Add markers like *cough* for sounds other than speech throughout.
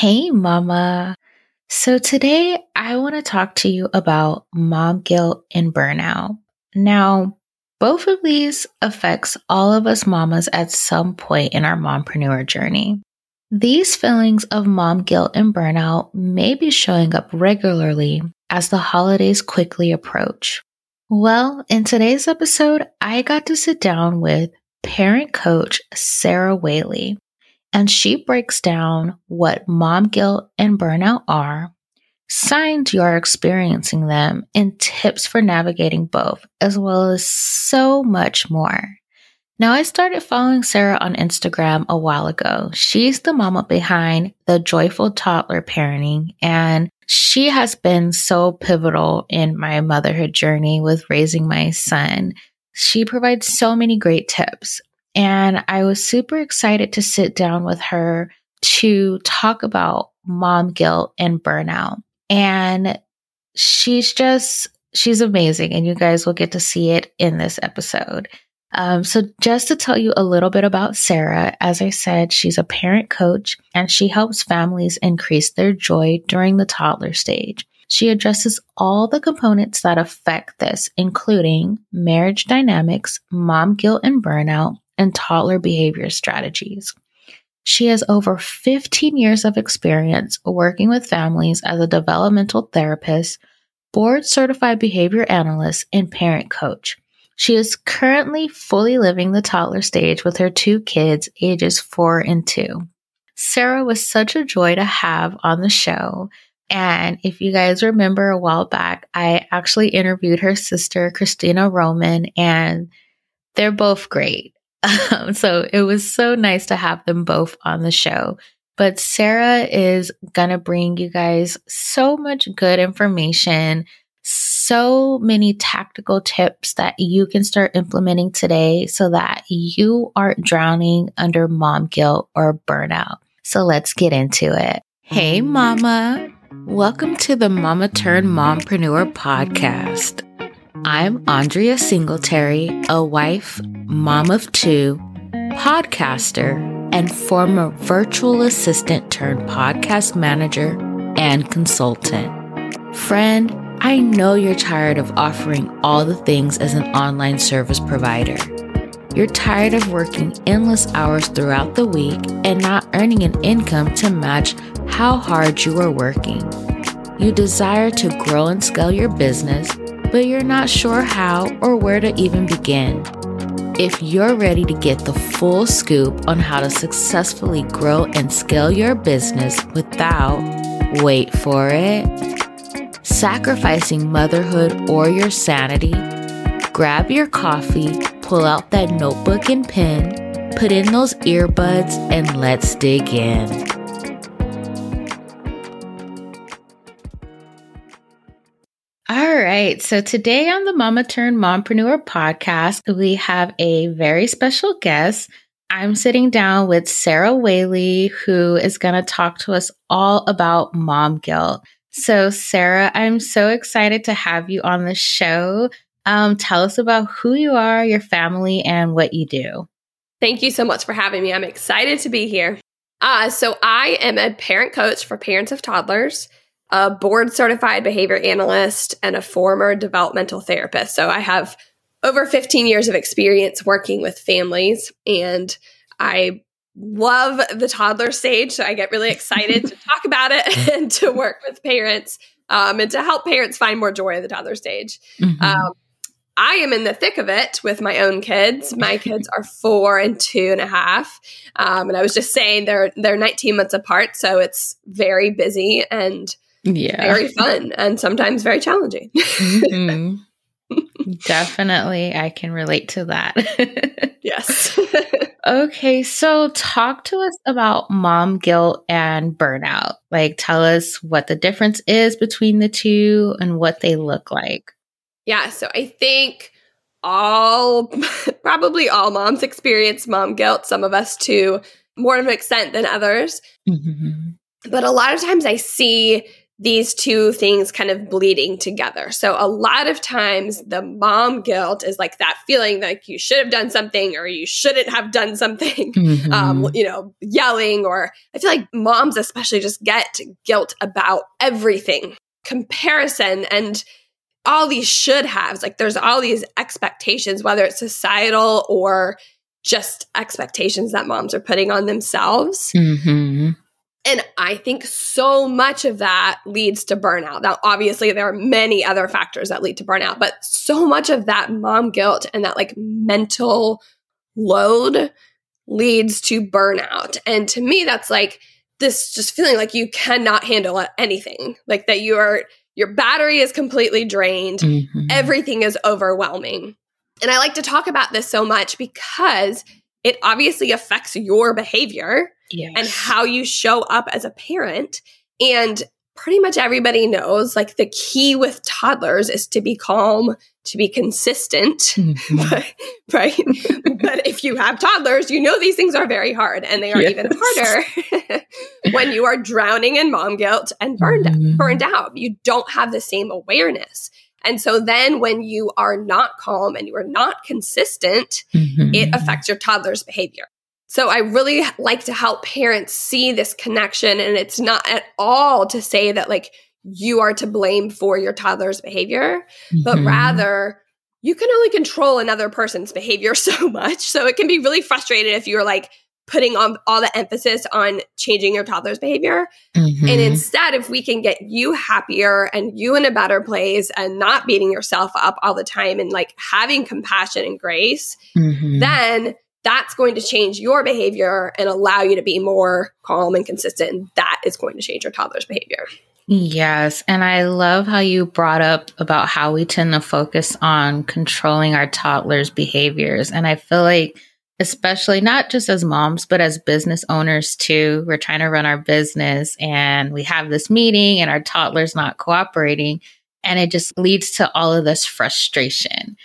Hey, Mama. So, today I want to talk to you about mom guilt and burnout. Now, both of these affects all of us mamas at some point in our mompreneur journey. These feelings of mom guilt and burnout may be showing up regularly as the holidays quickly approach. Well, in today's episode, I got to sit down with parent coach Sara Whaley and she breaks down what mom guilt and burnout are, signs you are experiencing them, and tips for navigating both, as well as so much more. Now, I started following Sara on Instagram a while ago. She's the mama behind the Joyful Toddler Parenting, and she has been so pivotal in my motherhood journey with raising my son. She provides so many great tips. And I was super excited to sit down with her to talk about mom guilt and burnout. And she's just, she's amazing. And you guys will get to see it in this episode. Um, so, just to tell you a little bit about Sara, as I said, she's a parent coach and she helps families increase their joy during the toddler stage. She addresses all the components that affect this, including marriage dynamics, mom guilt and burnout, and toddler behavior strategies. She has over 15 years of experience working with families as a developmental therapist, board certified behavior analyst, and parent coach. She is currently fully living the toddler stage with her two kids, ages four and two. Sara was such a joy to have on the show. And if you guys remember a while back, I actually interviewed her sister, Christina Roman, and they're both great. Um, so it was so nice to have them both on the show. But Sara is going to bring you guys so much good information, so many tactical tips that you can start implementing today so that you aren't drowning under mom guilt or burnout. So let's get into it. Hey, mama. Welcome to the Mama Turned Mompreneur podcast. I'm Andrea Singletary, a wife, mom of two, podcaster, and former virtual assistant turned podcast manager and consultant. Friend, I know you're tired of offering all the things as an online service provider. You're tired of working endless hours throughout the week and not earning an income to match how hard you are working. You desire to grow and scale your business but you're not sure how or where to even begin. If you're ready to get the full scoop on how to successfully grow and scale your business without, wait for it, sacrificing motherhood or your sanity, grab your coffee, pull out that notebook and pen, put in those earbuds, and let's dig in. Right. So today on the Mama Turned Mompreneur podcast, we have a very special guest. I'm sitting down with Sara Whaley, who is going to talk to us all about mom guilt. So, Sara, I'm so excited to have you on the show. Um, tell us about who you are, your family, and what you do. Thank you so much for having me. I'm excited to be here. Uh, so, I am a parent coach for parents of toddlers a board certified behavior analyst, and a former developmental therapist. So I have over 15 years of experience working with families, and I love the toddler stage. So I get really excited to *laughs* talk about it *laughs* and to work with parents um, and to help parents find more joy in the toddler stage. Mm-hmm. Um, I am in the thick of it with my own kids. My kids are four and two and a half, um, and I was just saying they're they're 19 months apart, so it's very busy and yeah. Very fun and sometimes very challenging. *laughs* Mm-hmm. *laughs* definitely i can relate to that. *laughs* Yes. Okay so talk to us about mom guilt and burnout. Like tell us what the difference is between the two and what they look like. Yeah so i think all probably all moms experience mom guilt some of us to more of an extent than others. Mm-hmm. but a lot of times i see these two things kind of bleeding together. So a lot of times the mom guilt is like that feeling like you should have done something or you shouldn't have done something, *laughs* mm-hmm. um, you know, yelling or I feel like moms especially just get guilt about everything, comparison and all these should haves. Like there's all these expectations, whether it's societal or just expectations that moms are putting on themselves. Mm-hmm. And I think so much of that leads to burnout. Now, obviously, there are many other factors that lead to burnout, but so much of that mom guilt and that like mental load leads to burnout. And to me, that's like this just feeling like you cannot handle anything, like that you are, your battery is completely drained, mm-hmm. everything is overwhelming. And I like to talk about this so much because it obviously affects your behavior yes. and how you show up as a parent. And pretty much everybody knows like the key with toddlers is to be calm, to be consistent, mm-hmm. *laughs* right? but if you have toddlers, you know these things are very hard and they are yes. even harder *laughs* when you are drowning in mom guilt and burned mm-hmm. burned out. You don't have the same awareness. And so then when you are not calm and you are not consistent, mm-hmm. it affects your toddler's behavior. So I really like to help parents see this connection. And it's not at all to say that like you are to blame for your toddler's behavior, mm-hmm. but rather you can only control another person's behavior *laughs* so much. So it can be really frustrating if you're like putting on all the emphasis on changing your toddler's behavior. Mm-hmm. And instead, if we can get you happier and you in a better place and not beating yourself up all the time and like having compassion and grace, mm-hmm. then that's going to change your behavior and allow you to be more calm and consistent. That is going to change your toddler's behavior. Yes. And I love how you brought up about how we tend to focus on controlling our toddlers' behaviors. And I feel like, especially not just as moms, but as business owners too, we're trying to run our business and we have this meeting and our toddler's not cooperating. And it just leads to all of this frustration.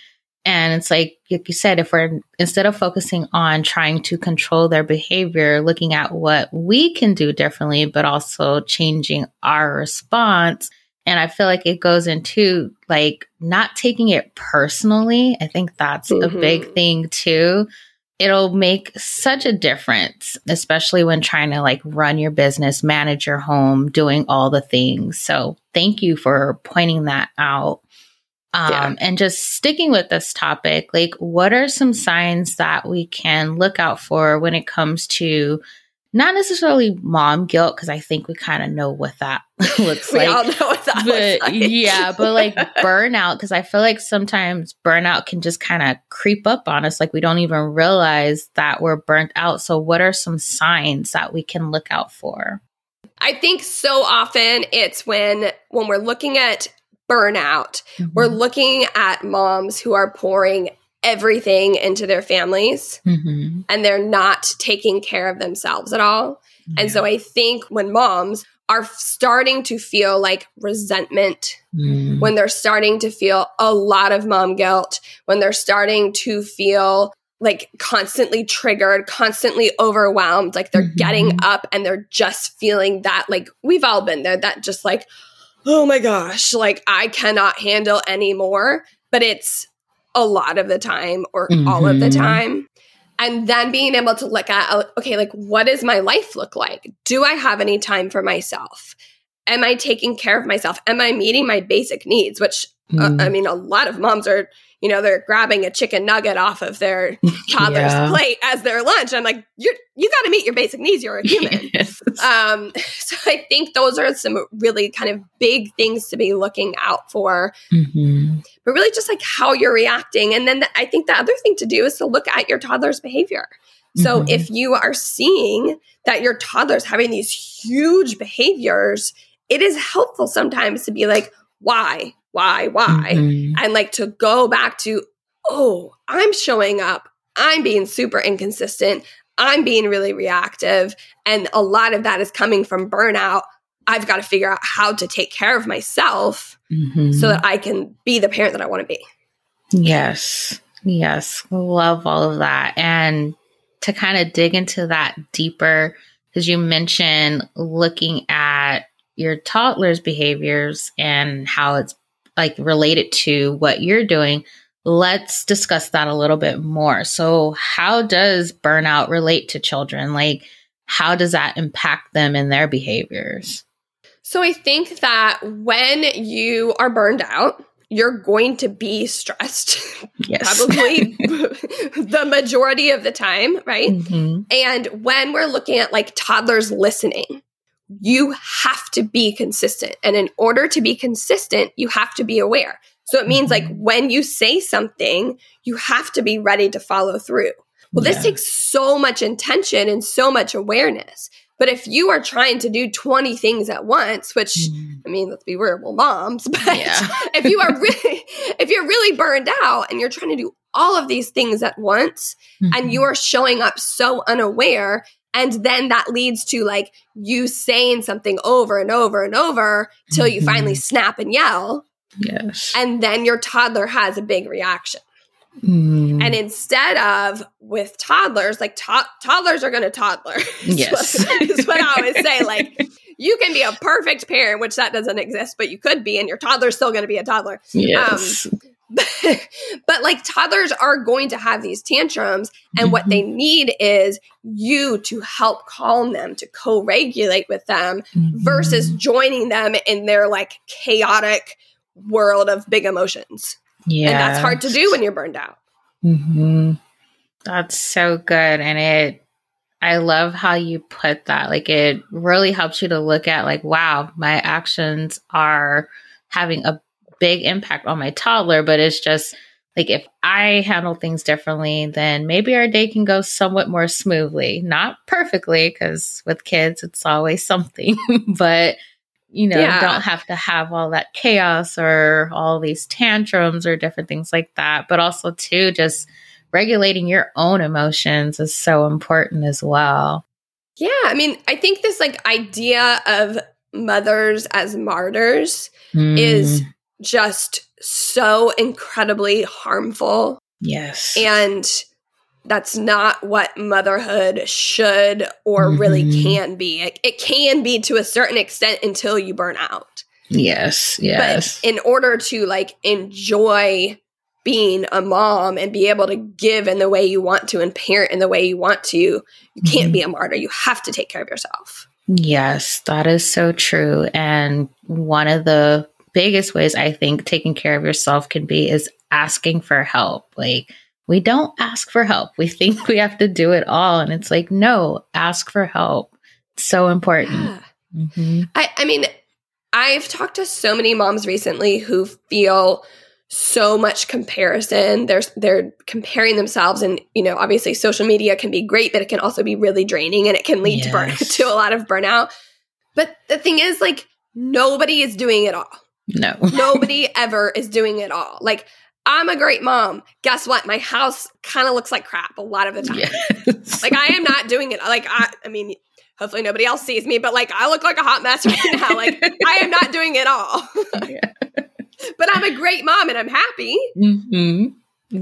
And it's like, like you said, if we're instead of focusing on trying to control their behavior, looking at what we can do differently, but also changing our response. And I feel like it goes into like not taking it personally. I think that's mm-hmm. a big thing too. It'll make such a difference, especially when trying to like run your business, manage your home, doing all the things. So thank you for pointing that out. Um, yeah. And just sticking with this topic, like, what are some signs that we can look out for when it comes to not necessarily mom guilt, because I think we kind of *laughs* know what that looks we like. all know what that but, like. yeah, but like *laughs* burnout, because I feel like sometimes burnout can just kind of creep up on us. Like, we don't even realize that we're burnt out. So, what are some signs that we can look out for? I think so often it's when when we're looking at burnout. Mm-hmm. We're looking at moms who are pouring everything into their families mm-hmm. and they're not taking care of themselves at all. Yeah. And so I think when moms are starting to feel like resentment, mm. when they're starting to feel a lot of mom guilt, when they're starting to feel like constantly triggered, constantly overwhelmed, like they're mm-hmm. getting up and they're just feeling that, like we've all been there, that just like, oh my gosh, like I cannot handle anymore. But it's a lot of the time or mm-hmm. all of the mm-hmm. time. And then being able to look at, okay, like what does my life look like? Do I have any time for myself? Am I taking care of myself? Am I meeting my basic needs? Which, mm. uh, I mm. mean, a lot of moms are you know, they're grabbing a chicken nugget off of their *laughs* toddler's yeah. plate as their lunch. I'm like, you you got to meet your basic needs. You're a human. *laughs* yes. um, *laughs* so I think those are some really kind of big things to be looking out for. Mm-hmm. But really, just like how you're reacting, and then the, I think the other thing to do is to look at your toddler's behavior. So mm-hmm. if you are seeing that your toddler's having these huge behaviors, it is helpful sometimes to be like, why? Why, why? Mm-hmm. And like to go back to, oh, I'm showing up. I'm being super inconsistent. I'm being really reactive. And a lot of that is coming from burnout. I've got to figure out how to take care of myself mm-hmm. so that I can be the parent that I want to be. Yes. Yes. Love all of that. And to kind of dig into that deeper, because you mentioned looking at your toddler's behaviors and how it's like related to what you're doing, let's discuss that a little bit more. So, how does burnout relate to children? Like, how does that impact them and their behaviors? So, I think that when you are burned out, you're going to be stressed *laughs* yes. probably *laughs* the majority of the time, right? Mm-hmm. And when we're looking at like toddlers listening, you have to be consistent. And in order to be consistent, you have to be aware. So it means like mm-hmm. when you say something, you have to be ready to follow through. Well, yeah. this takes so much intention and so much awareness. But if you are trying to do 20 things at once, which mm. I mean, let's be real, we're moms, *laughs* but yeah. *laughs* if you are really *laughs* if you're really burned out and you're trying to do all of these things at once mm-hmm. and you are showing up so unaware and then that leads to like you saying something over and over and over till mm-hmm. you finally snap and yell. Yes. And then your toddler has a big reaction. Mm. And instead of with toddlers, like to- toddlers are going to toddler. *laughs* Yes. *laughs* is what I always say. Like, *laughs* you can be a perfect parent, which that doesn't exist, but you could be, and your toddler's still going to be a toddler. Yes. Um, but, *laughs* but, like toddlers are going to have these tantrums, and mm-hmm. what they mm-hmm. need is you to help calm them, to co regulate with them mm-hmm. versus joining them in their like chaotic world of big emotions. Yeah. And that's hard to do when you're burned out. Mm-hmm. That's so good. And it, I love how you put that. Like it really helps you to look at, like, wow, my actions are having a big impact on my toddler, but it's just like if I handle things differently, then maybe our day can go somewhat more smoothly. Not perfectly, because with kids, it's always *laughs* something, but you know, yeah. don't have to have all that chaos or all these tantrums or different things like that. But also, too, just regulating your own emotions is so important as well. Yeah. I mean, I think this like idea of mothers as martyrs mm. is just so incredibly harmful. Yes. And that's not what motherhood should or mm-hmm. really can be. It, it, can be to a certain extent until you burn out. Yes, yes. But in order to like enjoy being a mom and be able to give in the way you want to and parent in the way you want to, you can't mm-hmm. be a martyr. You have to take care of yourself. Yes, that is so true. And one of the biggest ways I think taking care of yourself can be is asking for help. Like, we don't ask for help. We think we have to do it all. And it's like, no, ask for help. It's so important. Yeah. Mm-hmm. I, I mean, I've talked to so many moms recently who feel so much comparison. They're they're comparing themselves, and you know, obviously, social media can be great, but it can also be really draining, and it can lead yes. to burn *laughs* to a lot of burnout. But the thing is, like, nobody is doing it all. No, *laughs* nobody ever is doing it all. Like, I'm a great mom. Guess what? My house kind of looks like crap a lot of the time. Yes. like I am not doing it. Like I, I mean, hopefully nobody else sees me, but like I look like a hot mess right now. *laughs* Like I am not doing it all. *laughs* but I'm a great mom and I'm happy. Mm-hmm.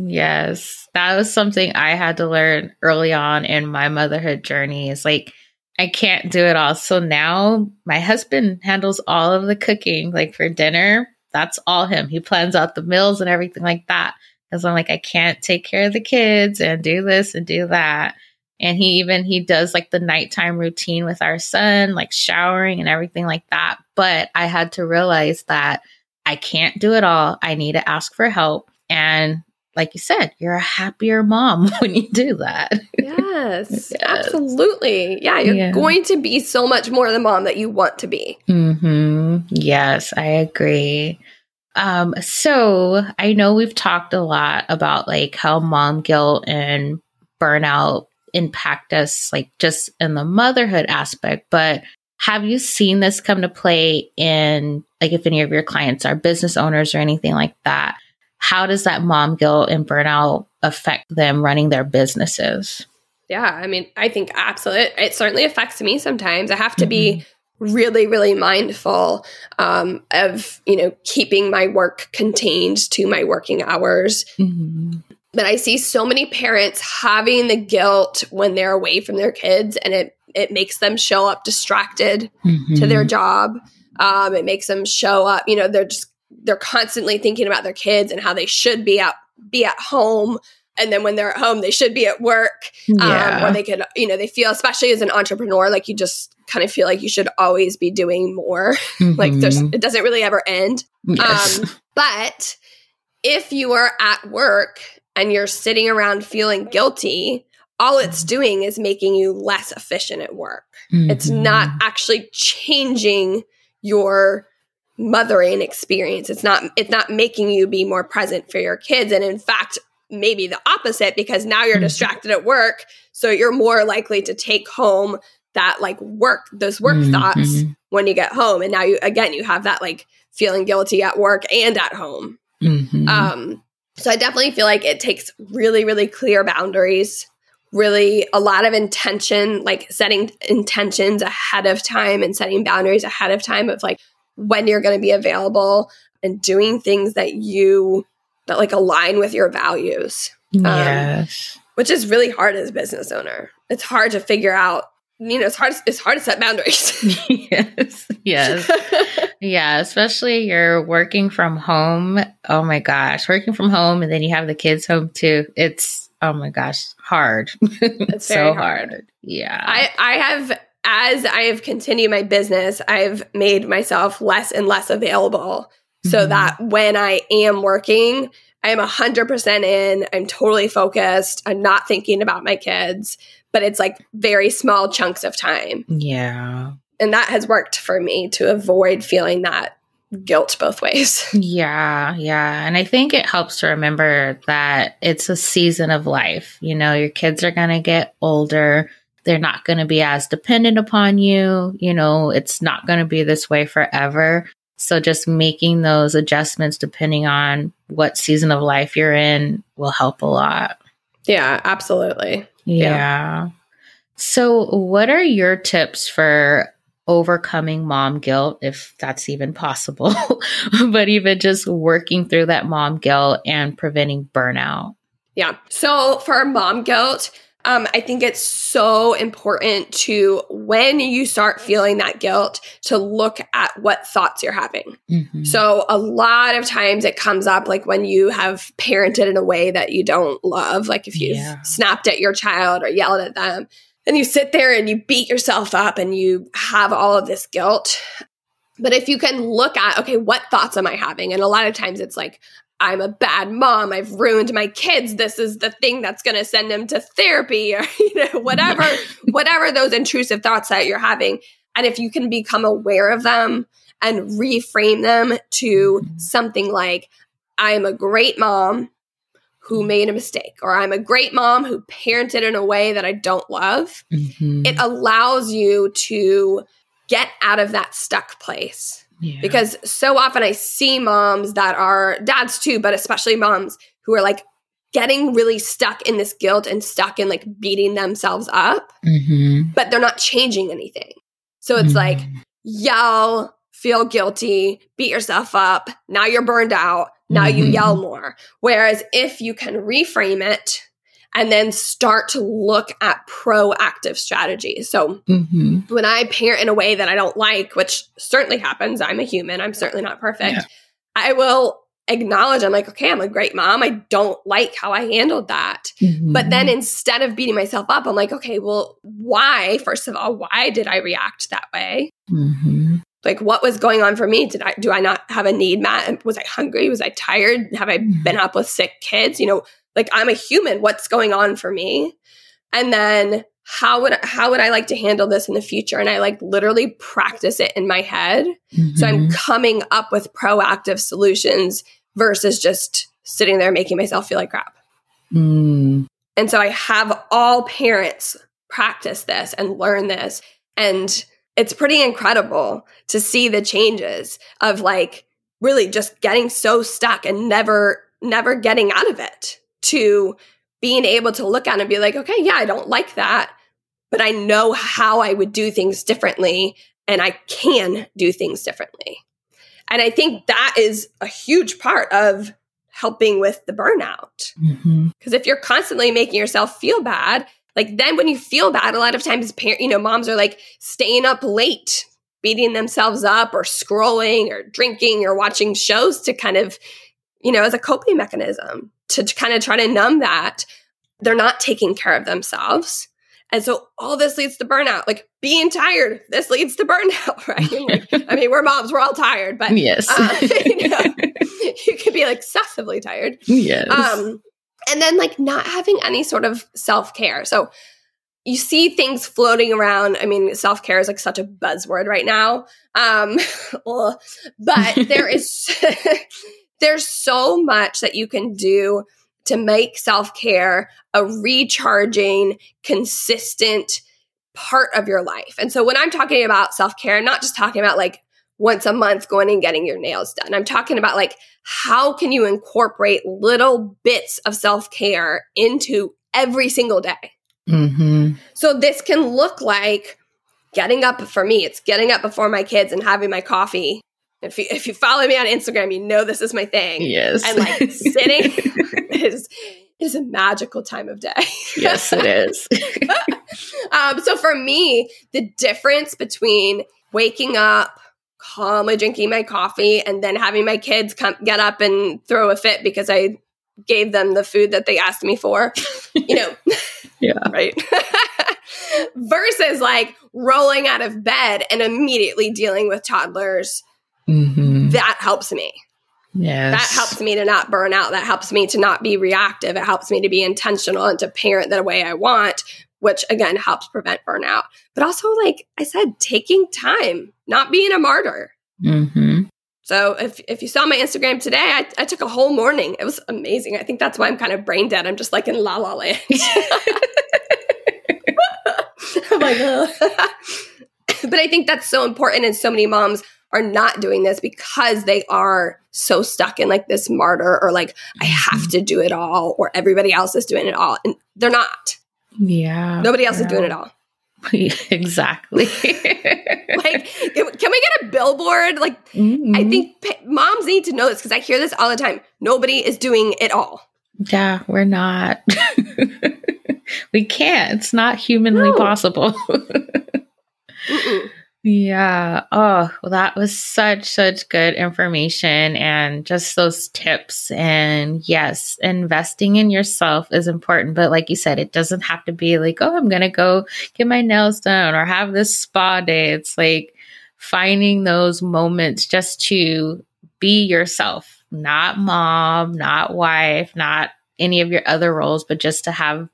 Yes, that was something I had to learn early on in my motherhood journey. Is like I can't do it all. So now my husband handles all of the cooking, like for dinner that's all him. He plans out the meals and everything like that. Because I'm like, I can't take care of the kids and do this and do that. And he even he does like the nighttime routine with our son, like showering and everything like that. But I had to realize that I can't do it all. I need to ask for help. And like you said, you're a happier mom *laughs* when you do that. Yes, *laughs* yes. absolutely. Yeah, you're yeah. going to be so much more the mom that you want to be. hmm Yes, I agree. Um, so I know we've talked a lot about like how mom guilt and burnout impact us, like just in the motherhood aspect, but have you seen this come to play in like if any of your clients are business owners or anything like that? How does that mom guilt and burnout affect them running their businesses? Yeah, I mean, I think absolutely. It certainly affects me sometimes. I have to mm-hmm. be really, really mindful um, of, you know, keeping my work contained to my working hours. Mm-hmm. But I see so many parents having the guilt when they're away from their kids, and it it makes them show up distracted mm-hmm. to their job. Um, it makes them show up, you know, they're just they're constantly thinking about their kids and how they should be at be at home and then when they're at home they should be at work yeah. um, or they could you know they feel especially as an entrepreneur like you just kind of feel like you should always be doing more mm-hmm. *laughs* like there's it doesn't really ever end yes. um, but if you are at work and you're sitting around feeling guilty all it's doing is making you less efficient at work mm-hmm. it's not actually changing your mothering experience it's not it's not making you be more present for your kids and in fact maybe the opposite because now you're mm-hmm. distracted at work so you're more likely to take home that like work those work mm-hmm. thoughts when you get home and now you again you have that like feeling guilty at work and at home mm-hmm. um so i definitely feel like it takes really really clear boundaries really a lot of intention like setting intentions ahead of time and setting boundaries ahead of time of like when you're going to be available and doing things that you that like align with your values. Um, yes. Um, which is really hard as a business owner. It's hard to figure out, you know, it's hard it's hard to set boundaries. *laughs* *laughs* yes. Yes. yeah, especially you're working from home. Oh my gosh, working from home and then you have the kids home too. It's oh my gosh, hard. *laughs* It's so hard. hard. Yeah. I I have as I have continued my business, I've made myself less and less available so mm-hmm. that when I am working, I am 100% in. I'm totally focused. I'm not thinking about my kids, but it's like very small chunks of time. Yeah. And that has worked for me to avoid feeling that guilt both ways. *laughs* Yeah, yeah. And I think it helps to remember that it's a season of life. You know, your kids are going to get older. They're not going to be as dependent upon you. You know, it's not going to be this way forever. So just making those adjustments depending on what season of life you're in will help a lot. Yeah, absolutely. Yeah. yeah. So, what are your tips for overcoming mom guilt, if that's even possible, *laughs* but even just working through that mom guilt and preventing burnout? Yeah. So, for mom guilt, um, I think it's so important to, when you start feeling that guilt, to look at what thoughts you're having. Mm-hmm. So, a lot of times it comes up like when you have parented in a way that you don't love, like if you've yeah. snapped at your child or yelled at them, and you sit there and you beat yourself up and you have all of this guilt. But if you can look at, okay, what thoughts am I having? And a lot of times it's like, I'm a bad mom. I've ruined my kids. This is the thing that's going to send them to therapy *laughs* or you know whatever *laughs* whatever those intrusive thoughts that you're having. And if you can become aware of them and reframe them to something like I am a great mom who made a mistake or I'm a great mom who parented in a way that I don't love. Mm-hmm. It allows you to get out of that stuck place because so often I see moms that are dads too, but especially moms who are like getting really stuck in this guilt and stuck in like beating themselves up, mm-hmm. but they're not changing anything. So it's mm-hmm. like yell, feel guilty, beat yourself up. Now you're burned out. Now mm-hmm. you yell more. Whereas if you can reframe it and then start to look at proactive strategies. So mm-hmm. when I parent in a way that I don't like, which certainly happens, I'm a human, I'm certainly not perfect. Yeah. I will acknowledge I'm like, okay, I'm a great mom. I don't like how I handled that. Mm-hmm. But then instead of beating myself up, I'm like, okay, well, why? First of all, why did I react that way? Mm-hmm. Like what was going on for me? Did I do I not have a need met? Was I hungry? Was I tired? Have I mm-hmm. been up with sick kids? You know, like I'm a human. What's going on for me? And then how would how would I like to handle this in the future? And I like literally practice it in my head. Mm-hmm. So I'm mm-hmm. coming up with proactive solutions versus just sitting there making myself feel like crap. Mm. And so I have all parents practice this and learn this. And it's pretty incredible to see the changes of like really just getting so stuck and never, never getting out of it to being able to look at and be like, okay, yeah, I don't like that, but I know how I would do things differently and I can do things differently. And I think that is a huge part of helping with the burnout. Because mm-hmm. if you're constantly making yourself feel bad Like then when you feel bad, a lot of times parent, you know, moms are like staying up late, beating themselves up or scrolling or drinking or watching shows to kind of, you know, as a coping mechanism to, to kind of try to numb that. They're not taking care of themselves. And so all this leads to burnout, like being tired. This leads to burnout, *laughs* right? Like, I mean, we're moms, we're all tired, but yes, um, *laughs* you, *laughs* know, you could be like excessively tired. Yes. Um, and then like not having any sort of self care. So you see things floating around. I mean, self care is like such a buzzword right now. Um, but there is there's so much that you can do to make self care a recharging, consistent part of your life. And so when I'm talking about self care, I'm not just talking about like once a month going and getting your nails done. I'm talking about like how can you incorporate little bits of self care into every single day? Mm-hmm. So this can look like getting up for me. It's getting up before my kids and having my coffee. If you, if you follow me on Instagram, you know this is my thing. Yes. And like *laughs* sitting is is a magical time of day. yes, it is. *laughs* um, so for me, the difference between waking up, calmly drinking my coffee, and then having my kids come get up and throw a fit because I gave them the food that they asked me for, you know, *laughs* yeah, right. Versus like rolling out of bed and immediately dealing with toddlers. Mm-hmm. That helps me. Yes. That helps me to not burn out. That helps me to not be reactive. It helps me to be intentional and to parent the way I want, which again helps prevent burnout. But also, like I said, taking time, not being a martyr. Mm-hmm. So if, if you saw my Instagram today, I, I took a whole morning. It was amazing. I think that's why I'm kind of brain dead. I'm just like in la la land. *laughs* *laughs* I'm like, *laughs* but I think that's so important. And so many moms are not doing this because they are so stuck in like this martyr or like I have to do it all or everybody else is doing it all and they're not. Yeah. Nobody else yeah. is doing it all. *laughs* exactly. *laughs* like can we get a billboard like mm-hmm. I think p- moms need to know this cuz I hear this all the time. Nobody is doing it all. Yeah, we're not. *laughs* we can't. It's not humanly no. possible. Yeah. Oh, well, that was such, such good information and just those tips. And yes, investing in yourself is important. But like you said, it doesn't have to be like, oh, I'm going to go get my nails done or have this spa day. It's like finding those moments just to be yourself, not mom, not wife, not any of your other roles, but just to have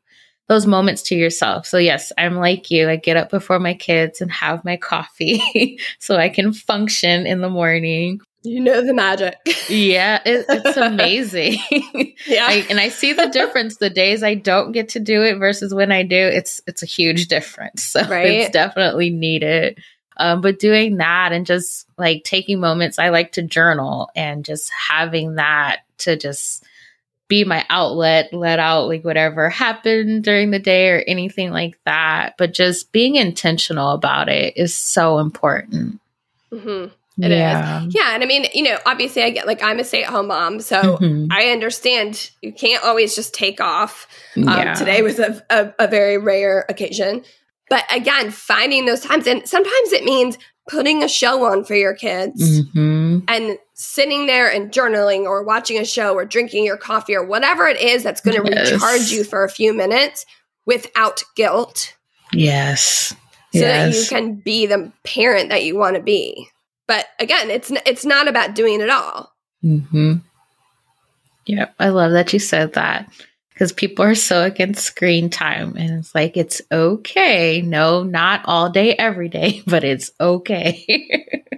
those moments to yourself. So yes, I'm like you. I get up before my kids and have my coffee *laughs* so I can function in the morning. You know the magic. yeah, it, it's *laughs* amazing. *laughs* yeah, I, and I see the difference. The days I don't get to do it versus when I do, it's it's a huge difference. So right? it's definitely needed. Um, but doing that and just like taking moments, I like to journal and just having that to just be my outlet, let out like whatever happened during the day or anything like that. But just being intentional about it is so important. Mm-hmm. It yeah. Is. Yeah. And I mean, you know, obviously I get like I'm a stay at home mom. So mm-hmm. I understand you can't always just take off. Um, yeah. Today was a, a, a very rare occasion. But again, finding those times, and sometimes it means putting a show on for your kids mm-hmm. and sitting there and journaling or watching a show or drinking your coffee or whatever it is that's going to yes. recharge you for a few minutes without guilt. Yes. So yes. that you can be the parent that you want to be. But again, it's it's not about doing it all. Mhm. Yep, I love that you said that because people are so against screen time and it's like it's okay. No, not all day every day, *laughs* but it's okay. *laughs*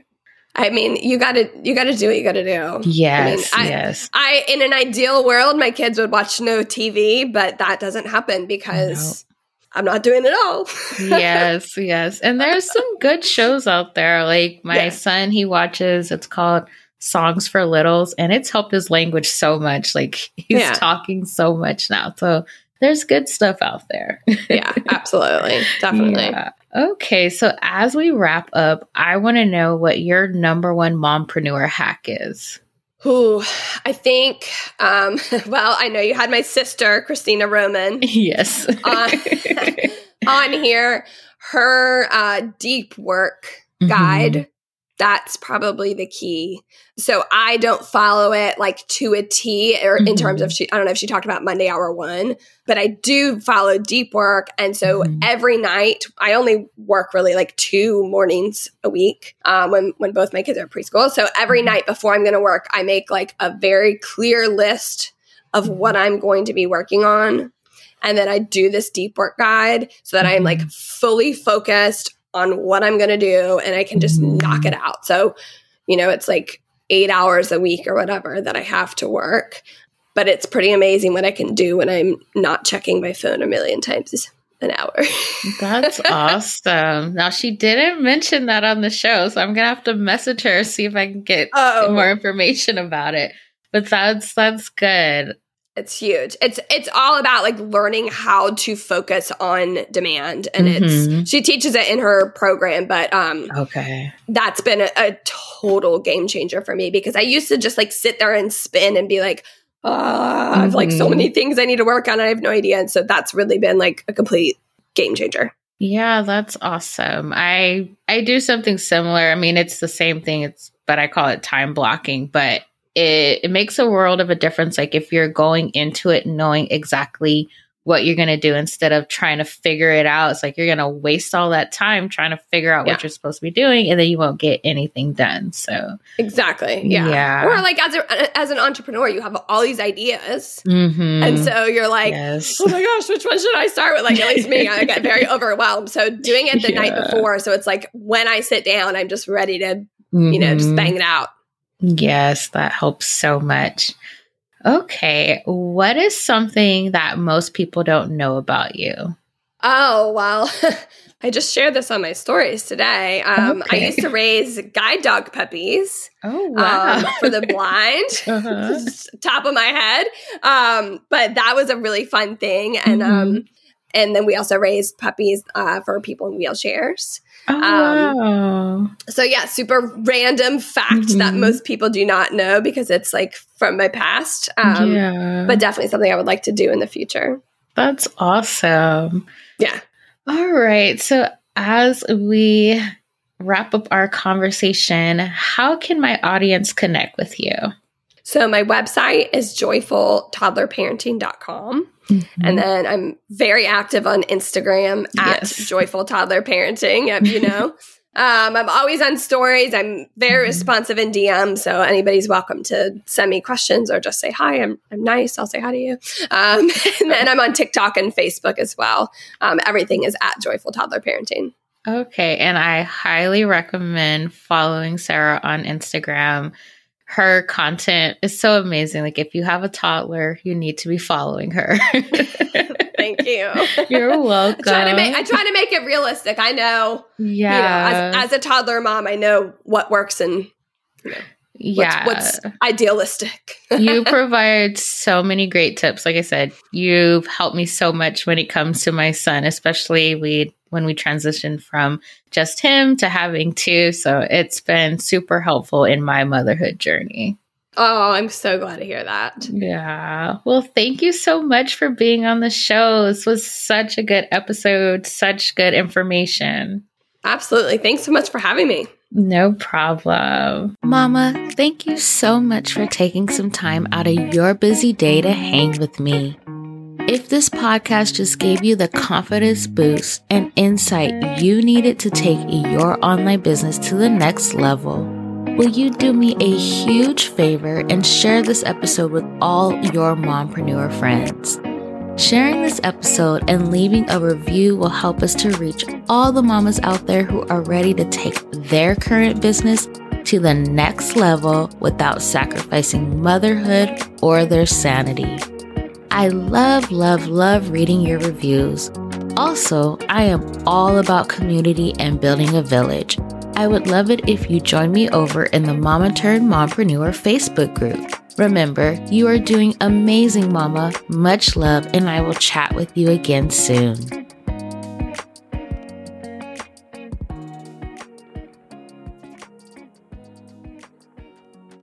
I mean, you got to you got to do what you got to do. Yes, I mean, yes. I, I in an ideal world, my kids would watch no TV, but that doesn't happen because I'm not doing it all. yes, *laughs* yes. And there's some good shows out there. Like my yeah. son, he watches. It's called Songs for Littles, and it's helped his language so much. Like he's yeah. talking so much now. So there's good stuff out there. yeah, absolutely, *laughs* definitely. Yeah. Okay, so as we wrap up, I want to know what your number one mompreneur hack is. Who I think, um, *laughs* well, I know you had my sister, Christina Roman. *laughs* Yes. on, *laughs* on here. Her uh, deep work guide. Mm-hmm. That's probably the key. So I don't follow it like to a T or mm-hmm. in terms of mm-hmm. she I don't know if she talked about Monday hour 1, but I do follow deep work and so mm-hmm. every night I only work really like two mornings a week um, when when both my kids are at preschool. So every mm-hmm. night before I'm going to work, I make like a very clear list of what I'm going to be working on and then I do this deep work guide so that I'm like mm-hmm. fully focused on what I'm going to do and I can just knock it out. So, you know, it's like eight hours a week or whatever that I have to work. But it's pretty amazing what I can do when I'm not checking my phone a million times an hour. *laughs* That's awesome. Now she didn't mention that on the show, so I'm gonna have to message her see if I can get oh. more information about it. But that's that's good. It's huge. It's it's all about like learning how to focus on demand, and mm-hmm. it's she teaches it in her program. But um, okay, that's been a, a, total game changer for me because I used to just like sit there and spin and be like, oh, mm-hmm. I've like so many mm-hmm. things I need to work on. I have no idea, and so that's really been like a complete game changer. Yeah, that's awesome. I I do something similar. I mean, it's the same thing. It's but I call it time blocking, but it, it makes a world of a difference. Like if you're going into it knowing exactly what you're going to do instead of trying to figure it out. It's like you're going to waste all that time trying to figure out yeah. what you're supposed to be doing and then you won't get anything done. So Exactly. Yeah. yeah. Or like as a, as an entrepreneur, you have all these ideas. Mm-hmm. And so you're like, yes. "Oh my gosh, which one should I start with?" Like at least me, I *laughs* get very overwhelmed. So doing it the yeah. night before, so it's like when I sit down, I'm just ready to, mm-hmm. you know, just mm-hmm. bang it out. Yes, that helps so much. Okay, what is something that most people don't know about you? Oh, well, *laughs* I just shared this on my stories today. Um, okay. I used to raise guide dog puppies. Oh, wow. Um, for the *laughs* blind, *laughs* uh-huh. top of my head. Um, but that was a really fun thing. And, um, mm-hmm. and then we also raised puppies uh, for people in wheelchairs. Oh, um, wow. So yeah, super random fact mm-hmm. that most people do not know because it's like from my past. Um, yeah. But definitely something I would like to do in the future. That's awesome. Yeah. All right. So as we wrap up our conversation, how can my audience connect with you? So my website is joyfultoddlerparenting.com. Mm-hmm. And then I'm very active on Instagram at yes. Joyful Toddler Parenting, you know. *laughs* um, I'm always on stories. I'm very mm-hmm. responsive in DM, so anybody's welcome to send me questions or just say hi. I'm I'm nice. I'll say hi to you. Um, *laughs* and then I'm on TikTok and Facebook as well. Um, everything is at Joyful Toddler Parenting. Okay, and I highly recommend following Sara on Instagram her content is so amazing. Like if you have a toddler, you need to be following her. *laughs* Thank you. *laughs* You're welcome. I try, to make, I try to make it realistic. I know. Yeah. You know, as, as, a toddler mom, I know what works and you know, yeah. What's, what's idealistic. you *laughs* provide so many great tips. Like I said, you've helped me so much when it comes to my son, especially we when we transitioned from just him to having two. So it's been super helpful in my motherhood journey. Oh, I'm so glad to hear that. Yeah. Well, thank you so much for being on the show. This was such a good episode, such good information. Absolutely. Thanks so much for having me. No problem. Mama, thank you so much for taking some time out of your busy day to hang with me. If this podcast just gave you the confidence boost and insight you needed to take your online business to the next level, will you do me a huge favor and share this episode with all your mompreneur friends? Sharing this episode and leaving a review will help us to reach all the mamas out there who are ready to take their current business to the next level without sacrificing motherhood or their sanity. I love, love, love reading your reviews. Also, I am all about community and building a village. I would love it if you join me over in the Mama Turned Mompreneur Facebook group. Remember, you are doing amazing, Mama. Much love, and I will chat with you again soon.